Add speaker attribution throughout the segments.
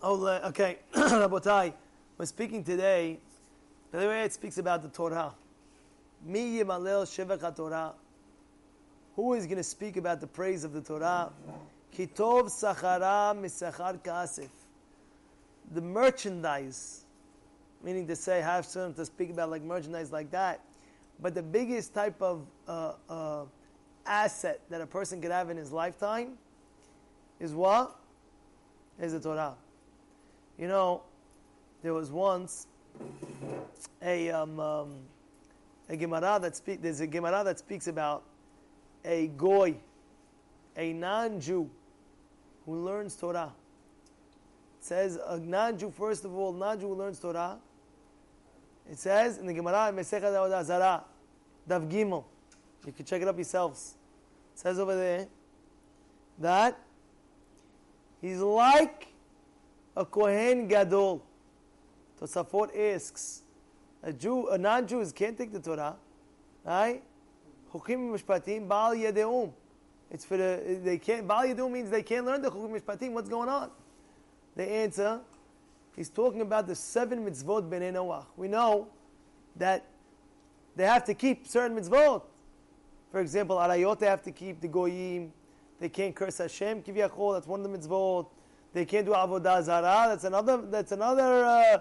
Speaker 1: Oh, okay, Rabotai. We're speaking today. By the way, it speaks about the Torah. Mi yimalel shevach Torah. Who is going to speak about the praise of the Torah? Kitov sachara misachar kasif. The merchandise, meaning to say, have some to speak about like merchandise like that. But the biggest type of uh, uh, asset that a person could have in his lifetime is what? Is the Torah. You know, there was once a um, um, a Gemara that speak. There's a Gemara that speaks about a goy, a non-Jew, who learns Torah. It says a non-Jew, first of all, non-Jew learns Torah. It says in the Gemara, Mesechet Avodah Zarah, Daf Gimel. You can check it up yourselves. It says over there that he's like a Kohen Gadol. Tosafot asks, a Jew, a non-Jew can't take the Torah, right? Chukim Mishpatim, Baal Yedeum. It's for the, they can't, Baal Yedeum means they can't learn the Chukim Mishpatim. What's going on? The answer, he's talking about the seven mitzvot Bnei Noach. We know that they have to keep certain mitzvot. For example, Arayot, they have to keep the Goyim. They can't curse Hashem, Kivyachol, that's one of the mitzvot. They can't do Avodah Zarah, that's another, that's another, uh,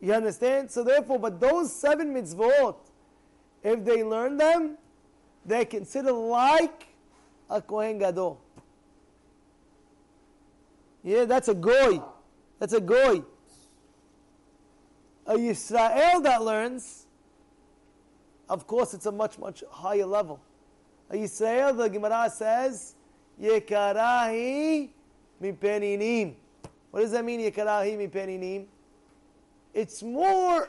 Speaker 1: you understand? So therefore, but those seven mitzvot, if they learn them, they consider like a Kohen Gadol. Yeah, that's a goy. That's a goy. A Yisrael that learns, of course, it's a much, much higher level. A Yisrael, the Gemara says, Yekarahi mipeninim. What does that mean, Yekarahi mipeninim? It's more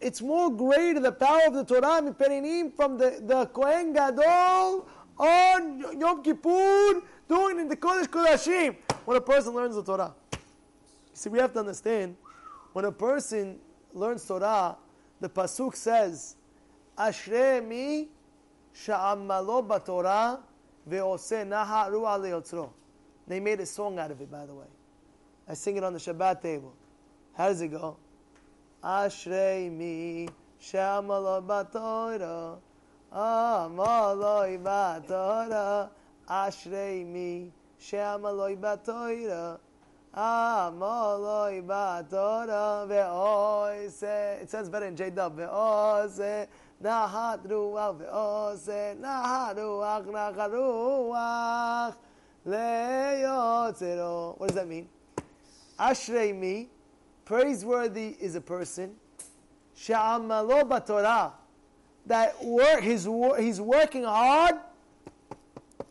Speaker 1: it's more greater the power of the Torah miperinim from the, the Kohen Gadol on Yom Kippur doing in the Kodesh Kodashim when a person learns the Torah. See, we have to understand when a person learns Torah, the pasuk says, "Ashrei mi sha'amalo b'Torah ve'oseh naha ruah leyotzro." They made a song out of it, by the way. I sing it on the Shabbat table. How does it go? Ashrei mi shamalo batora amaloi batora Ashrei mi shamaloi batora amaloi batora ve'oise it says better in J-Dub ve'oise nahat ruach ve'ose nahat ruach nahat ruach what does that mean? Ashrei mi Praiseworthy is a person sha'amalo Torah that work he's, he's working hard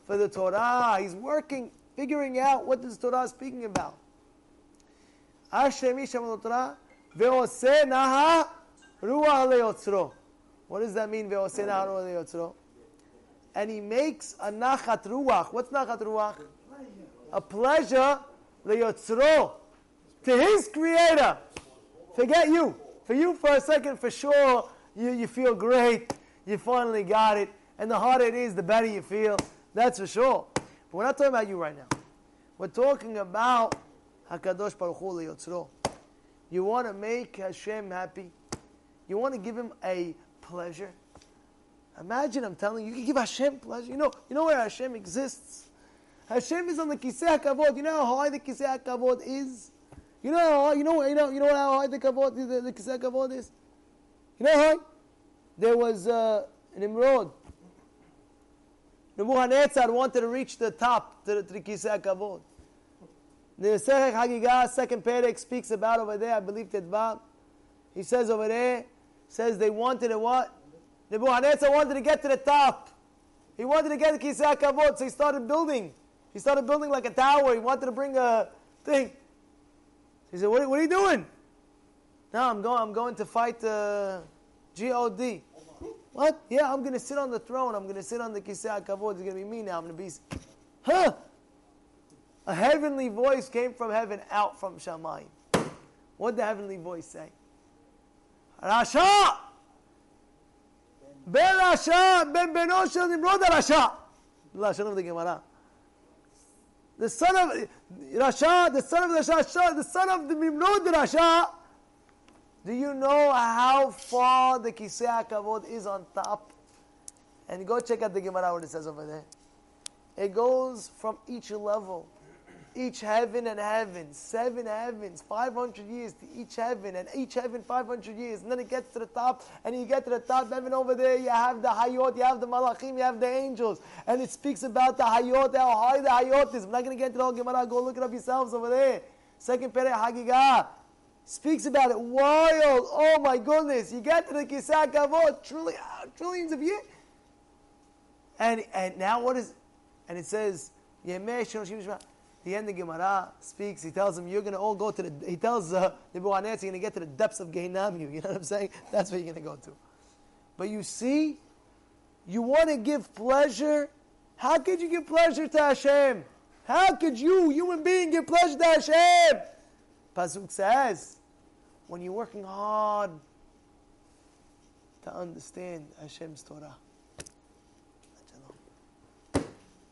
Speaker 1: for the Torah. He's working, figuring out what this Torah is speaking about. Ashemi sha'amalo Torah ve'oseh naha ruah leyotzro. What does that mean? Ve'oseh naha ruah leyotzro. And he makes a nachat ruach. What's nachat ruach? A pleasure leyotzro to his creator. Forget you. For you, for a second, for sure, you, you feel great. You finally got it. And the harder it is, the better you feel. That's for sure. But we're not talking about you right now. We're talking about Hakadosh Baruch Hu Yotzro. You want to make Hashem happy. You want to give him a pleasure. Imagine I'm telling you, you can give Hashem pleasure. You know, you know where Hashem exists. Hashem is on the Kisei Hakavod. You know how high the Kisei Hakavod is. You know how you know you know you know how high the kavod the, the kisei kavod is. You know how there was uh, an Nimrod. Nebuchadnezzar wanted to reach the top to the, to the kisei kavod. The Sechek Hagigah, second Perek, speaks about over there, I believe Tedvav. He says over there, says they wanted a what? Nebuchadnezzar wanted to get to the top. He wanted to get Kisei Kavod, so he started building. He started building like a tower. He wanted to bring a thing. He said, what, what are you doing? No, I'm going, I'm going to fight uh, G-O-D. What? Yeah, I'm going to sit on the throne. I'm going to sit on the Kisei HaKavod. It's going to be me now. I'm going to be... Huh? A heavenly voice came from heaven out from Shamayim. What did the heavenly voice say? Rasha! Rasha! Ben Shel Nimrod Rasha! Lashon of the Gemara. the son of Rasha, the son of the Rasha, the son of the Nimrod Rasha. Do you know how far the Kisei Kavod is on top? And go check out the Gemara what it says over there. It goes from each level each heaven and heaven, seven heavens, 500 years to each heaven, and each heaven 500 years. And then it gets to the top, and you get to the top heaven over there, you have the Hayot, you have the Malachim, you have the angels. And it speaks about the Hayot, how high the Hayot is. I'm not going to get into the whole Gemara, go look it up yourselves over there. Second Perek Hagigah speaks about it. Wild, oh my goodness. You get to the Kisei Kavod, trillion, ah, trillions of years. And, and now what is, and it says, Yemeh the end of Gemara speaks, he tells them, you're going to all go to the, he tells uh, Buhanes, you're going to get to the depths of Gehinam, you, you know what I'm saying? That's where you're going to go to. But you see, you want to give pleasure. How could you give pleasure to Hashem? How could you, human being, give pleasure to Hashem? Pasuk says, when you're working hard to understand Hashem's Torah.